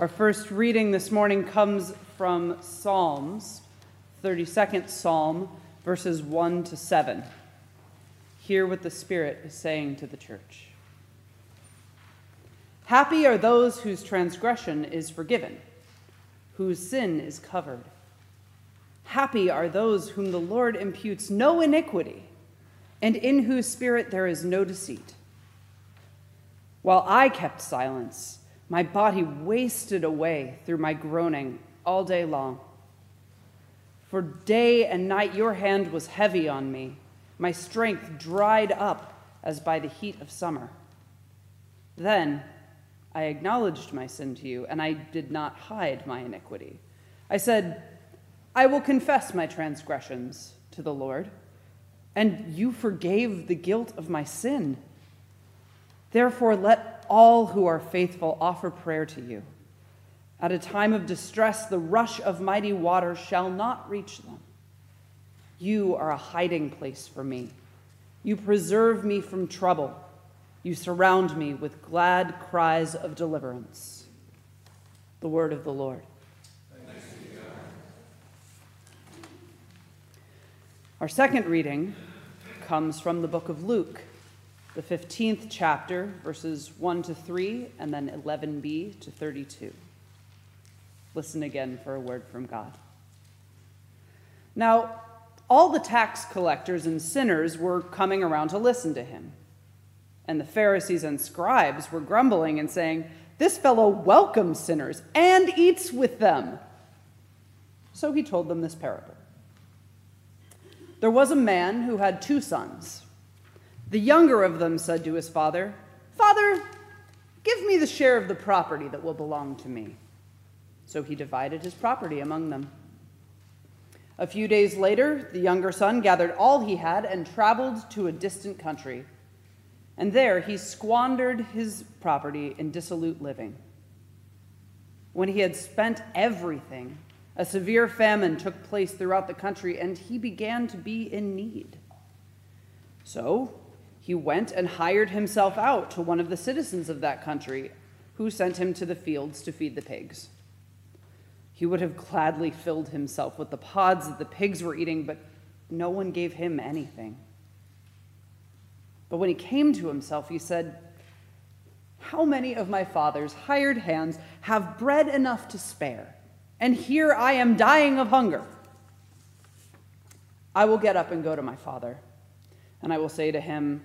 Our first reading this morning comes from Psalms, 32nd Psalm, verses 1 to 7. Hear what the Spirit is saying to the church. Happy are those whose transgression is forgiven, whose sin is covered. Happy are those whom the Lord imputes no iniquity, and in whose spirit there is no deceit. While I kept silence, my body wasted away through my groaning all day long. For day and night your hand was heavy on me. My strength dried up as by the heat of summer. Then I acknowledged my sin to you, and I did not hide my iniquity. I said, I will confess my transgressions to the Lord, and you forgave the guilt of my sin. Therefore, let all who are faithful offer prayer to you. At a time of distress, the rush of mighty waters shall not reach them. You are a hiding place for me. You preserve me from trouble. You surround me with glad cries of deliverance. The word of the Lord. Our second reading comes from the book of Luke the 15th chapter, verses 1 to 3, and then 11b to 32. Listen again for a word from God. Now, all the tax collectors and sinners were coming around to listen to him. And the Pharisees and scribes were grumbling and saying, This fellow welcomes sinners and eats with them. So he told them this parable. There was a man who had two sons. The younger of them said to his father, Father, give me the share of the property that will belong to me. So he divided his property among them. A few days later, the younger son gathered all he had and traveled to a distant country. And there he squandered his property in dissolute living. When he had spent everything, a severe famine took place throughout the country, and he began to be in need. So he went and hired himself out to one of the citizens of that country, who sent him to the fields to feed the pigs. He would have gladly filled himself with the pods that the pigs were eating, but no one gave him anything. But when he came to himself, he said, How many of my father's hired hands have bread enough to spare? And here I am dying of hunger. I will get up and go to my father, and I will say to him,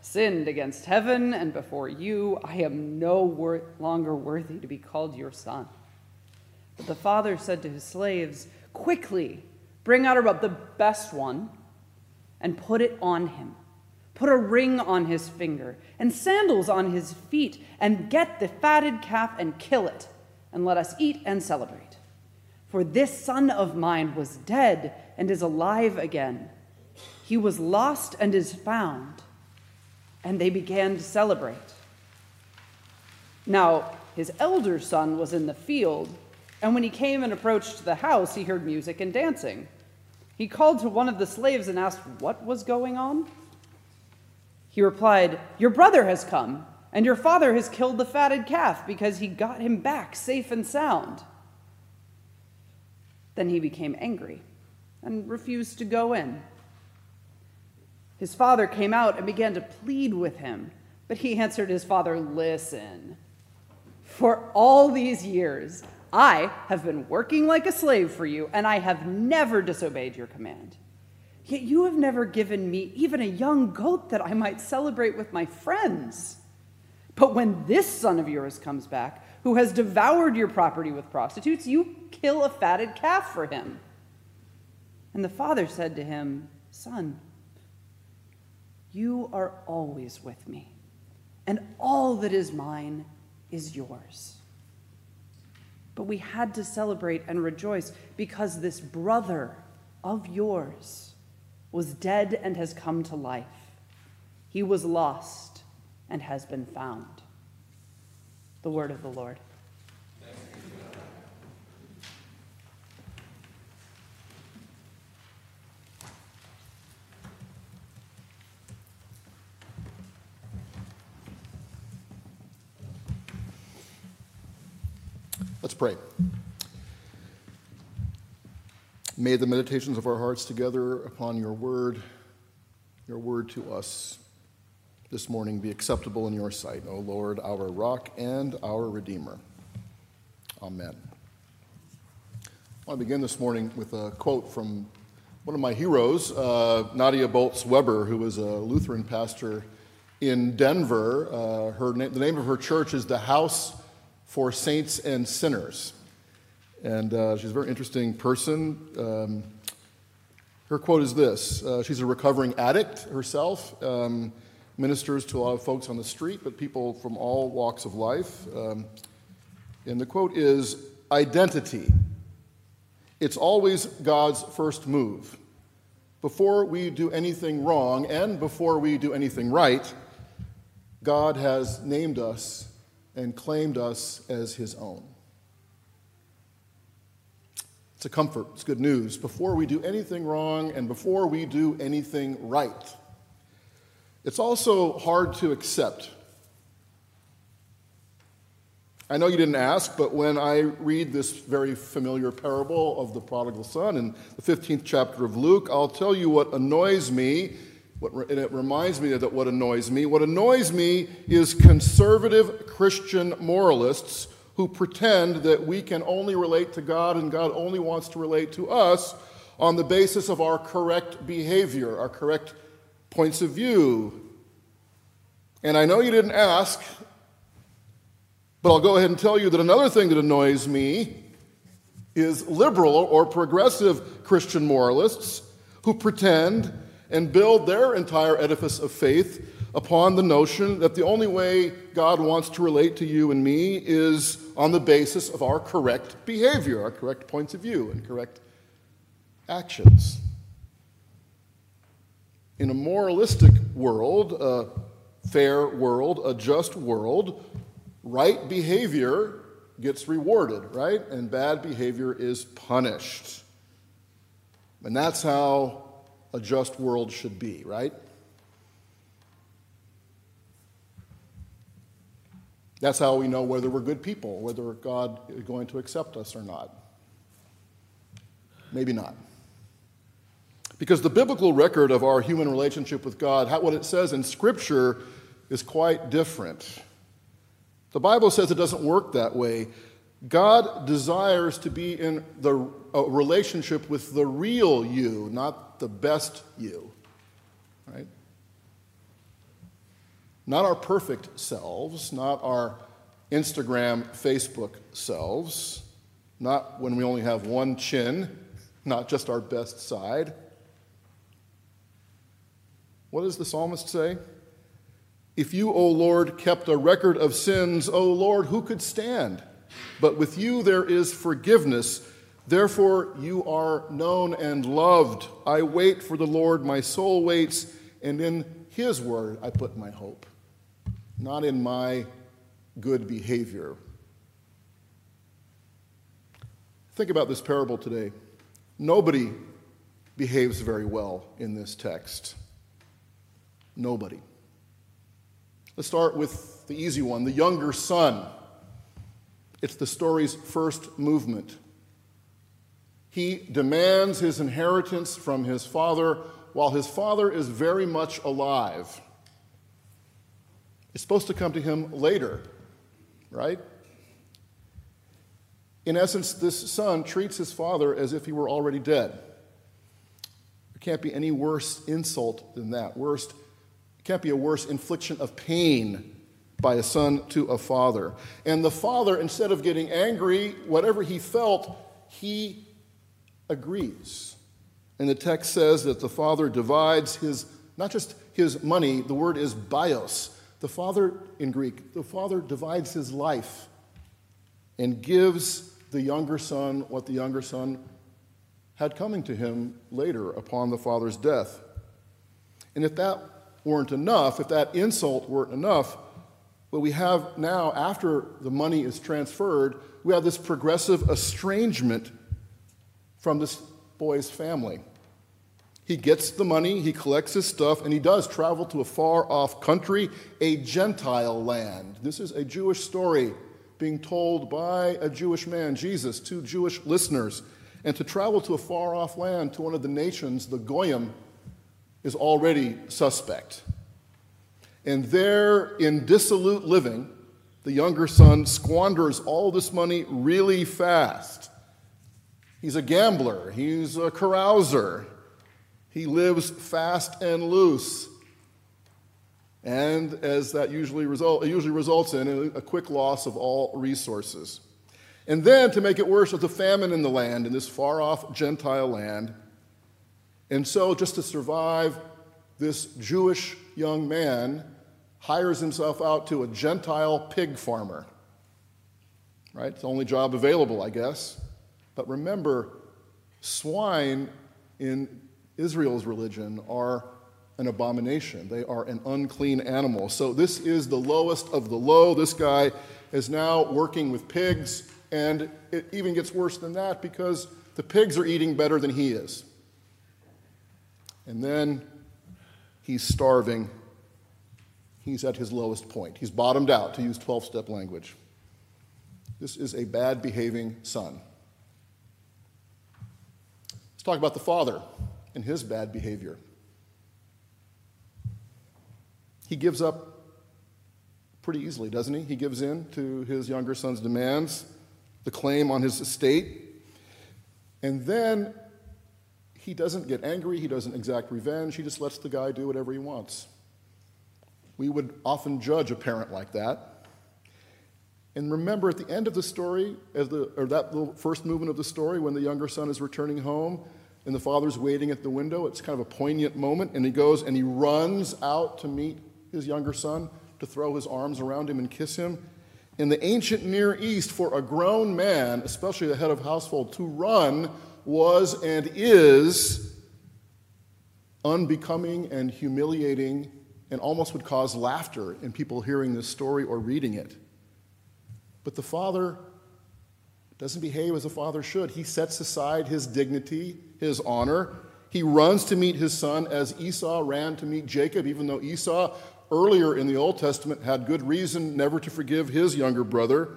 sinned against heaven and before you. I am no wor- longer worthy to be called your son. But the father said to his slaves, Quickly, bring out a robe, the best one, and put it on him. Put a ring on his finger and sandals on his feet, and get the fatted calf and kill it, and let us eat and celebrate. For this son of mine was dead and is alive again. He was lost and is found and they began to celebrate. Now, his elder son was in the field, and when he came and approached the house, he heard music and dancing. He called to one of the slaves and asked what was going on. He replied, Your brother has come, and your father has killed the fatted calf because he got him back safe and sound. Then he became angry and refused to go in. His father came out and began to plead with him, but he answered his father, Listen, for all these years, I have been working like a slave for you, and I have never disobeyed your command. Yet you have never given me even a young goat that I might celebrate with my friends. But when this son of yours comes back, who has devoured your property with prostitutes, you kill a fatted calf for him. And the father said to him, Son, you are always with me, and all that is mine is yours. But we had to celebrate and rejoice because this brother of yours was dead and has come to life. He was lost and has been found. The word of the Lord. Let's pray. May the meditations of our hearts together upon your word, your word to us this morning be acceptable in your sight, O Lord, our rock and our redeemer. Amen. I want to begin this morning with a quote from one of my heroes, uh, Nadia Bolz Weber, who was a Lutheran pastor in Denver. Uh, her na- the name of her church is the House for Saints and Sinners. And uh, she's a very interesting person. Um, her quote is this uh, She's a recovering addict herself, um, ministers to a lot of folks on the street, but people from all walks of life. Um, and the quote is Identity. It's always God's first move. Before we do anything wrong and before we do anything right, God has named us and claimed us as his own. It's a comfort, it's good news. Before we do anything wrong and before we do anything right. It's also hard to accept. I know you didn't ask, but when I read this very familiar parable of the prodigal son in the 15th chapter of Luke, I'll tell you what annoys me, what, and it reminds me that what annoys me. What annoys me is conservative Christian moralists who pretend that we can only relate to God and God only wants to relate to us on the basis of our correct behavior, our correct points of view. And I know you didn't ask, but I'll go ahead and tell you that another thing that annoys me is liberal or progressive Christian moralists who pretend and build their entire edifice of faith upon the notion that the only way God wants to relate to you and me is on the basis of our correct behavior, our correct points of view, and correct actions. In a moralistic world, a fair world, a just world, right behavior gets rewarded, right? And bad behavior is punished. And that's how a just world should be, right? That's how we know whether we're good people, whether God is going to accept us or not. Maybe not. Because the biblical record of our human relationship with God, what it says in Scripture, is quite different. The Bible says it doesn't work that way. God desires to be in the relationship with the real you, not the best you. Right? Not our perfect selves, not our Instagram, Facebook selves, not when we only have one chin, not just our best side. What does the psalmist say? If you, O Lord, kept a record of sins, O Lord, who could stand? But with you there is forgiveness. Therefore you are known and loved. I wait for the Lord, my soul waits, and in his word I put my hope not in my good behavior. Think about this parable today. Nobody behaves very well in this text. Nobody. Let's start with the easy one the younger son. It's the story's first movement. He demands his inheritance from his father while his father is very much alive. It's supposed to come to him later, right? In essence, this son treats his father as if he were already dead. There can't be any worse insult than that. Worst, can't be a worse infliction of pain by a son to a father. And the father, instead of getting angry, whatever he felt, he agrees. And the text says that the father divides his, not just his money, the word is bios, the Father, in Greek, the Father divides his life and gives the younger son what the younger son had coming to him later upon the father's death. And if that weren't enough, if that insult weren't enough, what we have now, after the money is transferred, we have this progressive estrangement from this boy's family. He gets the money, he collects his stuff, and he does travel to a far off country, a Gentile land. This is a Jewish story being told by a Jewish man, Jesus, to Jewish listeners. And to travel to a far off land, to one of the nations, the Goyim, is already suspect. And there, in dissolute living, the younger son squanders all this money really fast. He's a gambler, he's a carouser, he lives fast and loose. And as that usually, result, usually results in, a quick loss of all resources. And then, to make it worse, there's a famine in the land, in this far off Gentile land. And so, just to survive, this Jewish young man hires himself out to a Gentile pig farmer. Right? It's the only job available, I guess. But remember, swine in Israel's religion are an abomination. They are an unclean animal. So this is the lowest of the low. This guy is now working with pigs, and it even gets worse than that because the pigs are eating better than he is. And then he's starving. He's at his lowest point. He's bottomed out, to use 12 step language. This is a bad behaving son. Let's talk about the father and his bad behavior. He gives up pretty easily, doesn't he? He gives in to his younger son's demands, the claim on his estate. And then he doesn't get angry, he doesn't exact revenge, he just lets the guy do whatever he wants. We would often judge a parent like that. And remember at the end of the story, as the, or that little first movement of the story, when the younger son is returning home and the father's waiting at the window, it's kind of a poignant moment, and he goes and he runs out to meet his younger son, to throw his arms around him and kiss him. In the ancient Near East, for a grown man, especially the head of household, to run was and is unbecoming and humiliating and almost would cause laughter in people hearing this story or reading it. But the father doesn't behave as a father should. He sets aside his dignity, his honor. He runs to meet his son as Esau ran to meet Jacob, even though Esau earlier in the Old Testament had good reason never to forgive his younger brother.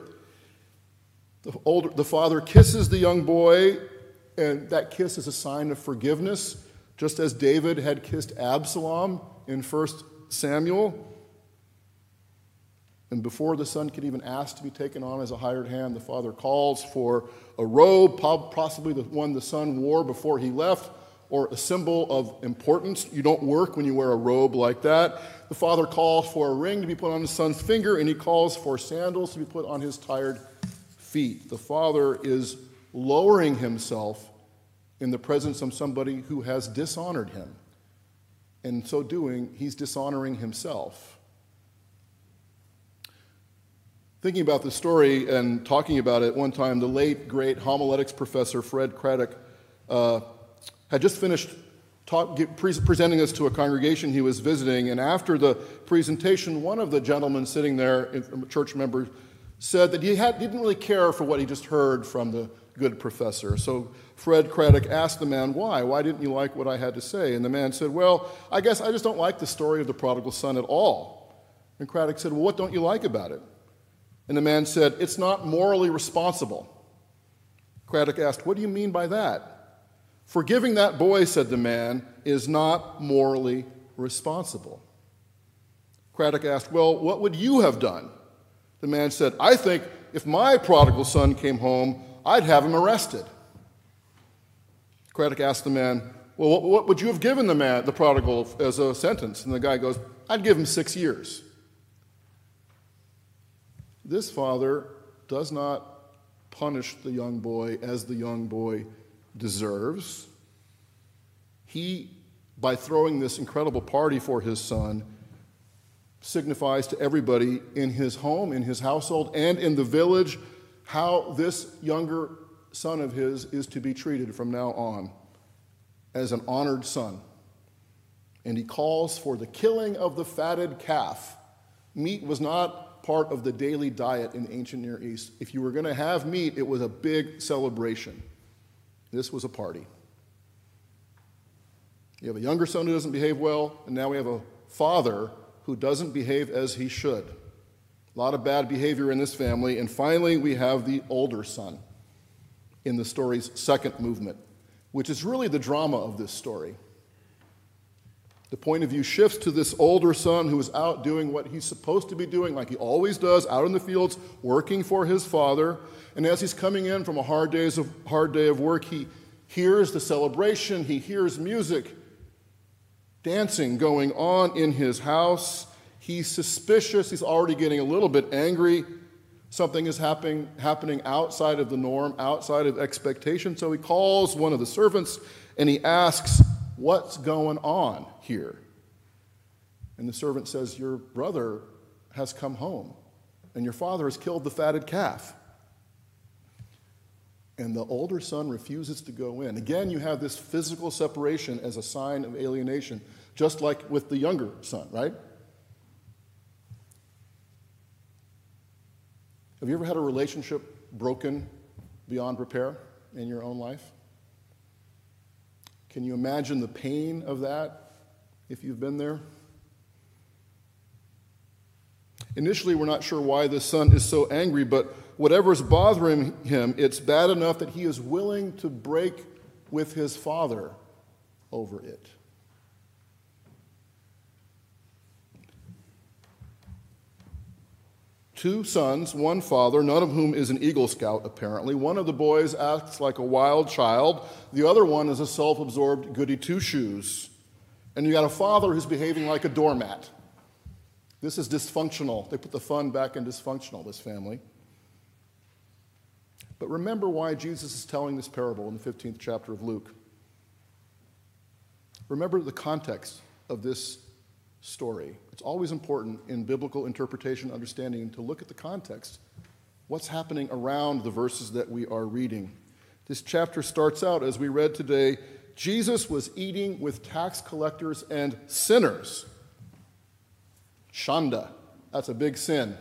The, older, the father kisses the young boy and that kiss is a sign of forgiveness, just as David had kissed Absalom in 1 Samuel. And before the son could even ask to be taken on as a hired hand, the father calls for a robe, possibly the one the son wore before he left, or a symbol of importance. You don't work when you wear a robe like that. The father calls for a ring to be put on his son's finger, and he calls for sandals to be put on his tired feet. The father is lowering himself in the presence of somebody who has dishonored him. In so doing, he's dishonoring himself. Thinking about the story and talking about it one time, the late, great homiletics professor Fred Craddock uh, had just finished talk, pre- presenting us to a congregation he was visiting, and after the presentation, one of the gentlemen sitting there, a church member, said that he had, didn't really care for what he just heard from the good professor. So Fred Craddock asked the man, Why? Why didn't you like what I had to say? And the man said, Well, I guess I just don't like the story of the prodigal son at all. And Craddock said, Well, what don't you like about it? And the man said, It's not morally responsible. Craddock asked, What do you mean by that? Forgiving that boy, said the man, is not morally responsible. Craddock asked, Well, what would you have done? The man said, I think if my prodigal son came home, I'd have him arrested. Craddock asked the man, Well, what would you have given the man, the prodigal, as a sentence? And the guy goes, I'd give him six years. This father does not punish the young boy as the young boy deserves. He, by throwing this incredible party for his son, signifies to everybody in his home, in his household, and in the village how this younger son of his is to be treated from now on as an honored son. And he calls for the killing of the fatted calf. Meat was not part of the daily diet in ancient Near East. If you were going to have meat, it was a big celebration. This was a party. You have a younger son who doesn't behave well, and now we have a father who doesn't behave as he should. A lot of bad behavior in this family. And finally, we have the older son in the story's second movement, which is really the drama of this story. The point of view shifts to this older son who is out doing what he's supposed to be doing, like he always does, out in the fields, working for his father. And as he's coming in from a hard, days of, hard day of work, he hears the celebration, he hears music, dancing going on in his house. He's suspicious, he's already getting a little bit angry. Something is happening, happening outside of the norm, outside of expectation. So he calls one of the servants and he asks, What's going on here? And the servant says, Your brother has come home, and your father has killed the fatted calf. And the older son refuses to go in. Again, you have this physical separation as a sign of alienation, just like with the younger son, right? Have you ever had a relationship broken beyond repair in your own life? Can you imagine the pain of that if you've been there? Initially, we're not sure why this son is so angry, but whatever is bothering him, it's bad enough that he is willing to break with his father over it. Two sons, one father, none of whom is an Eagle Scout, apparently. One of the boys acts like a wild child, the other one is a self absorbed goody two shoes. And you got a father who's behaving like a doormat. This is dysfunctional. They put the fun back in dysfunctional, this family. But remember why Jesus is telling this parable in the 15th chapter of Luke. Remember the context of this story. It's always important in biblical interpretation understanding to look at the context. What's happening around the verses that we are reading? This chapter starts out, as we read today, Jesus was eating with tax collectors and sinners. Shanda, that's a big sin.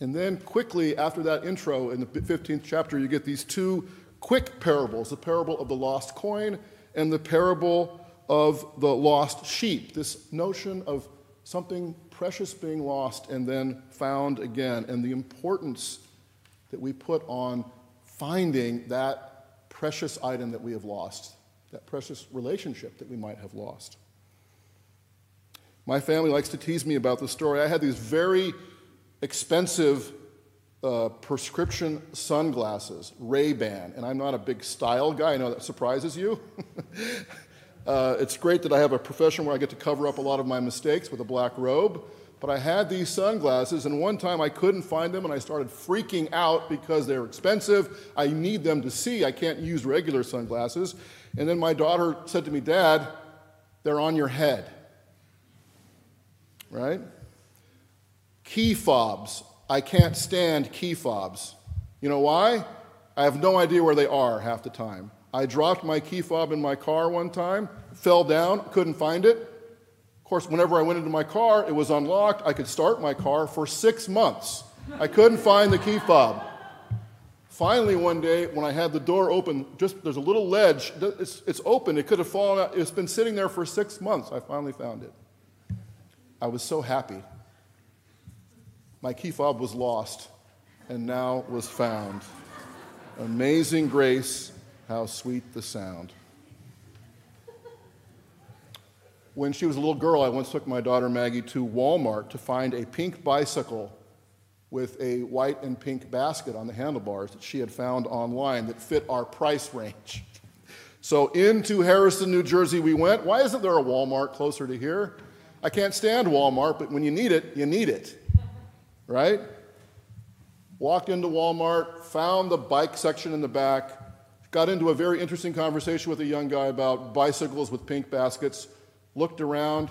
And then quickly after that intro in the 15th chapter, you get these two quick parables the parable of the lost coin and the parable of the lost sheep. This notion of something precious being lost and then found again, and the importance that we put on finding that precious item that we have lost, that precious relationship that we might have lost. My family likes to tease me about this story. I had these very expensive uh, prescription sunglasses, Ray-Ban, and I'm not a big style guy. I know that surprises you. uh, it's great that I have a profession where I get to cover up a lot of my mistakes with a black robe. But I had these sunglasses, and one time I couldn't find them, and I started freaking out because they're expensive. I need them to see. I can't use regular sunglasses. And then my daughter said to me, Dad, they're on your head. Right? Key fobs. I can't stand key fobs. You know why? I have no idea where they are half the time. I dropped my key fob in my car one time, fell down, couldn't find it. Of course, whenever I went into my car, it was unlocked. I could start my car for six months. I couldn't find the key fob. Finally, one day, when I had the door open, just there's a little ledge. It's, it's open. It could have fallen out. It's been sitting there for six months. I finally found it. I was so happy. My key fob was lost and now was found. Amazing grace, how sweet the sound. When she was a little girl, I once took my daughter Maggie to Walmart to find a pink bicycle with a white and pink basket on the handlebars that she had found online that fit our price range. So into Harrison, New Jersey, we went. Why isn't there a Walmart closer to here? I can't stand Walmart, but when you need it, you need it right? Walked into Walmart, found the bike section in the back, got into a very interesting conversation with a young guy about bicycles with pink baskets, looked around.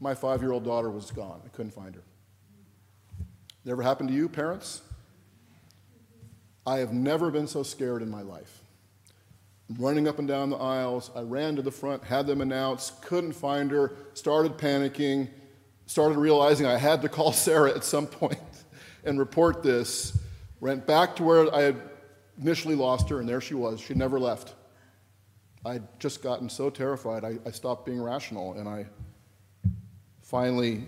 My five year old daughter was gone. I couldn't find her. Never happened to you, parents? I have never been so scared in my life. running up and down the aisles. I ran to the front, had them announce, couldn't find her, started panicking, started realizing I had to call Sarah at some point and report this. Went back to where I had initially lost her, and there she was. She never left. I'd just gotten so terrified, I, I stopped being rational, and I finally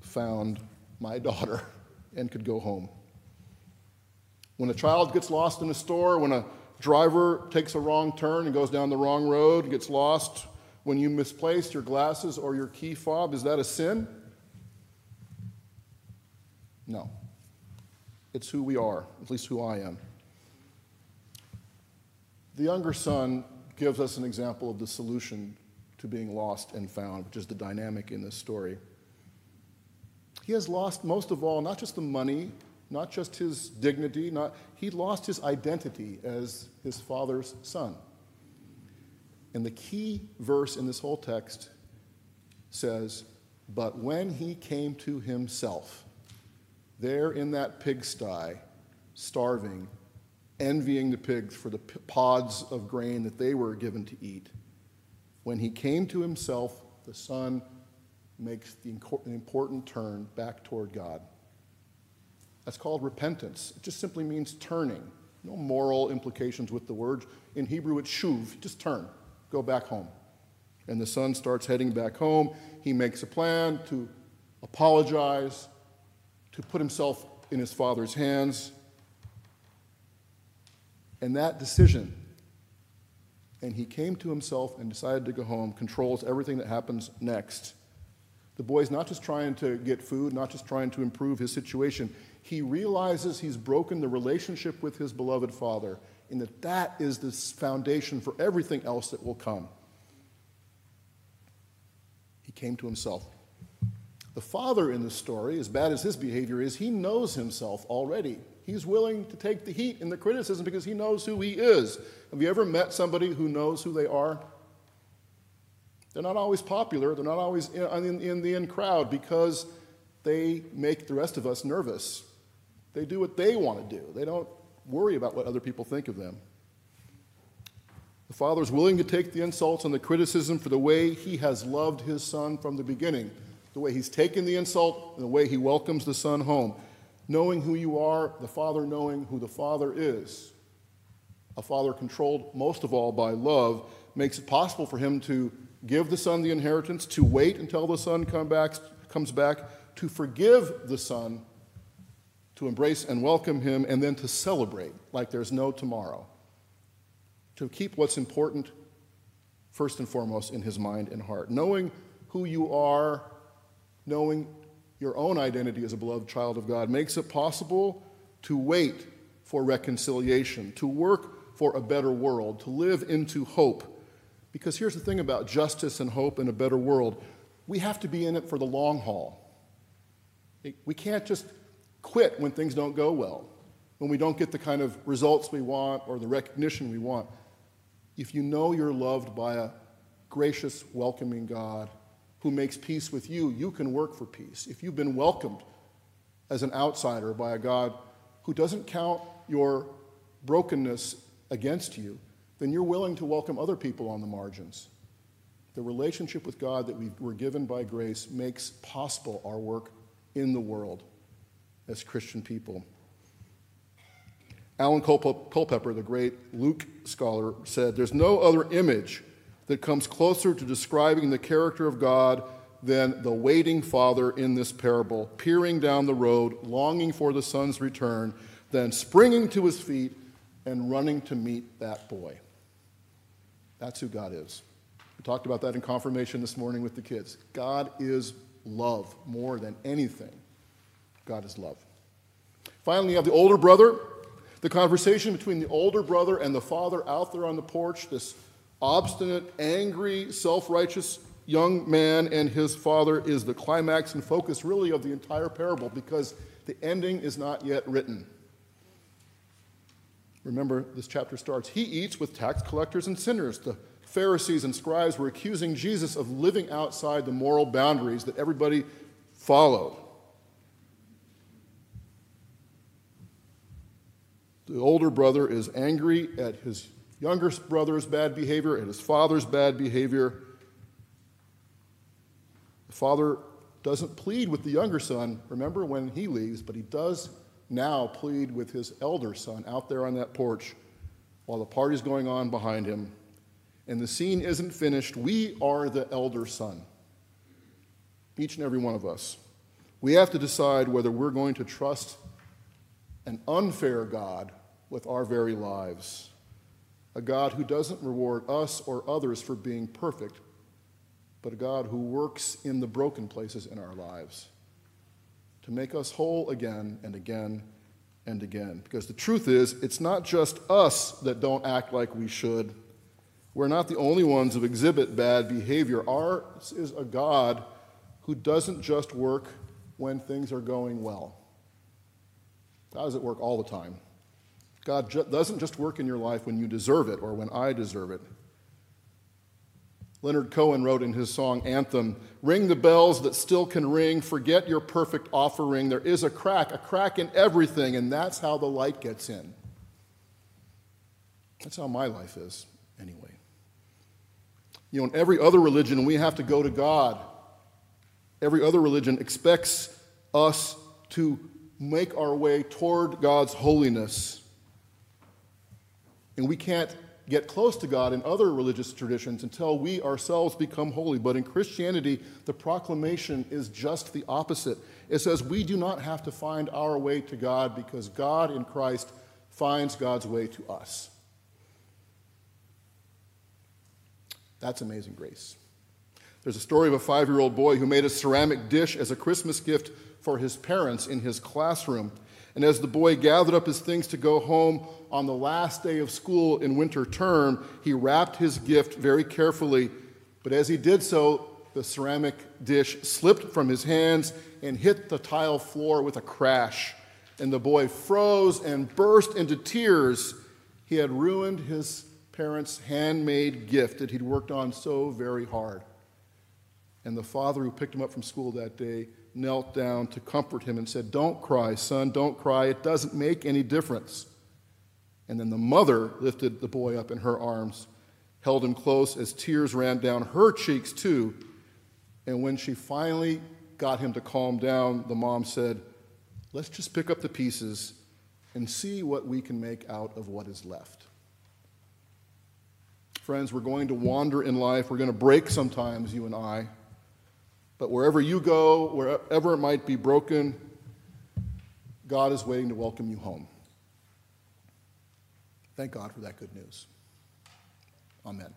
found my daughter and could go home. When a child gets lost in a store, when a driver takes a wrong turn and goes down the wrong road, and gets lost, when you misplaced your glasses or your key fob, is that a sin? No. It's who we are, at least who I am. The younger son gives us an example of the solution to being lost and found, which is the dynamic in this story. He has lost most of all, not just the money not just his dignity, not, he lost his identity as his father's son. And the key verse in this whole text says, But when he came to himself, there in that pigsty, starving, envying the pigs for the pods of grain that they were given to eat, when he came to himself, the son makes the important turn back toward God. That's called repentance. It just simply means turning. No moral implications with the word. In Hebrew, it's shuv, just turn, go back home. And the son starts heading back home. He makes a plan to apologize, to put himself in his father's hands. And that decision, and he came to himself and decided to go home, controls everything that happens next. The boy's not just trying to get food, not just trying to improve his situation he realizes he's broken the relationship with his beloved Father, and that that is the foundation for everything else that will come. He came to himself. The father in the story, as bad as his behavior is, he knows himself already. He's willing to take the heat and the criticism because he knows who he is. Have you ever met somebody who knows who they are? They're not always popular, they're not always in, in, in the in crowd because they make the rest of us nervous. They do what they want to do, they don't worry about what other people think of them. The Father is willing to take the insults and the criticism for the way He has loved His Son from the beginning, the way He's taken the insult and the way He welcomes the Son home. Knowing who you are, the Father knowing who the Father is. A Father controlled most of all by love makes it possible for Him to give the Son the inheritance, to wait until the Son come back, comes back, to forgive the Son to embrace and welcome him, and then to celebrate like there's no tomorrow. To keep what's important first and foremost in his mind and heart. Knowing who you are, knowing your own identity as a beloved child of God, makes it possible to wait for reconciliation, to work for a better world, to live into hope. Because here's the thing about justice and hope in a better world we have to be in it for the long haul. We can't just quit when things don't go well, when we don't get the kind of results we want or the recognition we want. If you know you're loved by a gracious, welcoming God who makes peace with you, you can work for peace. If you've been welcomed as an outsider by a God who doesn't count your brokenness against you, then you're willing to welcome other people on the margins. The relationship with God that we were given by grace makes possible our work in the world as Christian people. Alan Culpepper, the great Luke scholar, said, There's no other image that comes closer to describing the character of God than the waiting father in this parable, peering down the road, longing for the son's return, then springing to his feet and running to meet that boy. That's who God is. We talked about that in confirmation this morning with the kids. God is love more than anything. God is love. Finally, you have the older brother. The conversation between the older brother and the father out there on the porch, this obstinate, angry, self righteous young man and his father, is the climax and focus, really, of the entire parable because the ending is not yet written. Remember, this chapter starts He eats with tax collectors and sinners. The Pharisees and scribes were accusing Jesus of living outside the moral boundaries that everybody followed. The older brother is angry at his younger brother's bad behavior, and his father's bad behavior. The father doesn't plead with the younger son, remember, when he leaves, but he does now plead with his elder son out there on that porch while the party's going on behind him. And the scene isn't finished. We are the elder son, each and every one of us. We have to decide whether we're going to trust an unfair God with our very lives, a God who doesn't reward us or others for being perfect, but a God who works in the broken places in our lives to make us whole again and again and again. Because the truth is, it's not just us that don't act like we should. We're not the only ones who exhibit bad behavior. Ours is a God who doesn't just work when things are going well. God doesn't work all the time. God ju- doesn't just work in your life when you deserve it or when I deserve it. Leonard Cohen wrote in his song Anthem Ring the bells that still can ring, forget your perfect offering. There is a crack, a crack in everything, and that's how the light gets in. That's how my life is, anyway. You know, in every other religion, we have to go to God. Every other religion expects us to make our way toward God's holiness. And we can't get close to God in other religious traditions until we ourselves become holy. But in Christianity, the proclamation is just the opposite. It says we do not have to find our way to God because God in Christ finds God's way to us. That's amazing grace. There's a story of a five year old boy who made a ceramic dish as a Christmas gift for his parents in his classroom. And as the boy gathered up his things to go home on the last day of school in winter term, he wrapped his gift very carefully. But as he did so, the ceramic dish slipped from his hands and hit the tile floor with a crash. And the boy froze and burst into tears. He had ruined his parents' handmade gift that he'd worked on so very hard. And the father who picked him up from school that day knelt down to comfort him and said, Don't cry, son, don't cry. It doesn't make any difference. And then the mother lifted the boy up in her arms, held him close as tears ran down her cheeks, too. And when she finally got him to calm down, the mom said, Let's just pick up the pieces and see what we can make out of what is left. Friends, we're going to wander in life. We're going to break sometimes, you and I. But wherever you go, wherever it might be broken, God is waiting to welcome you home. Thank God for that good news. Amen.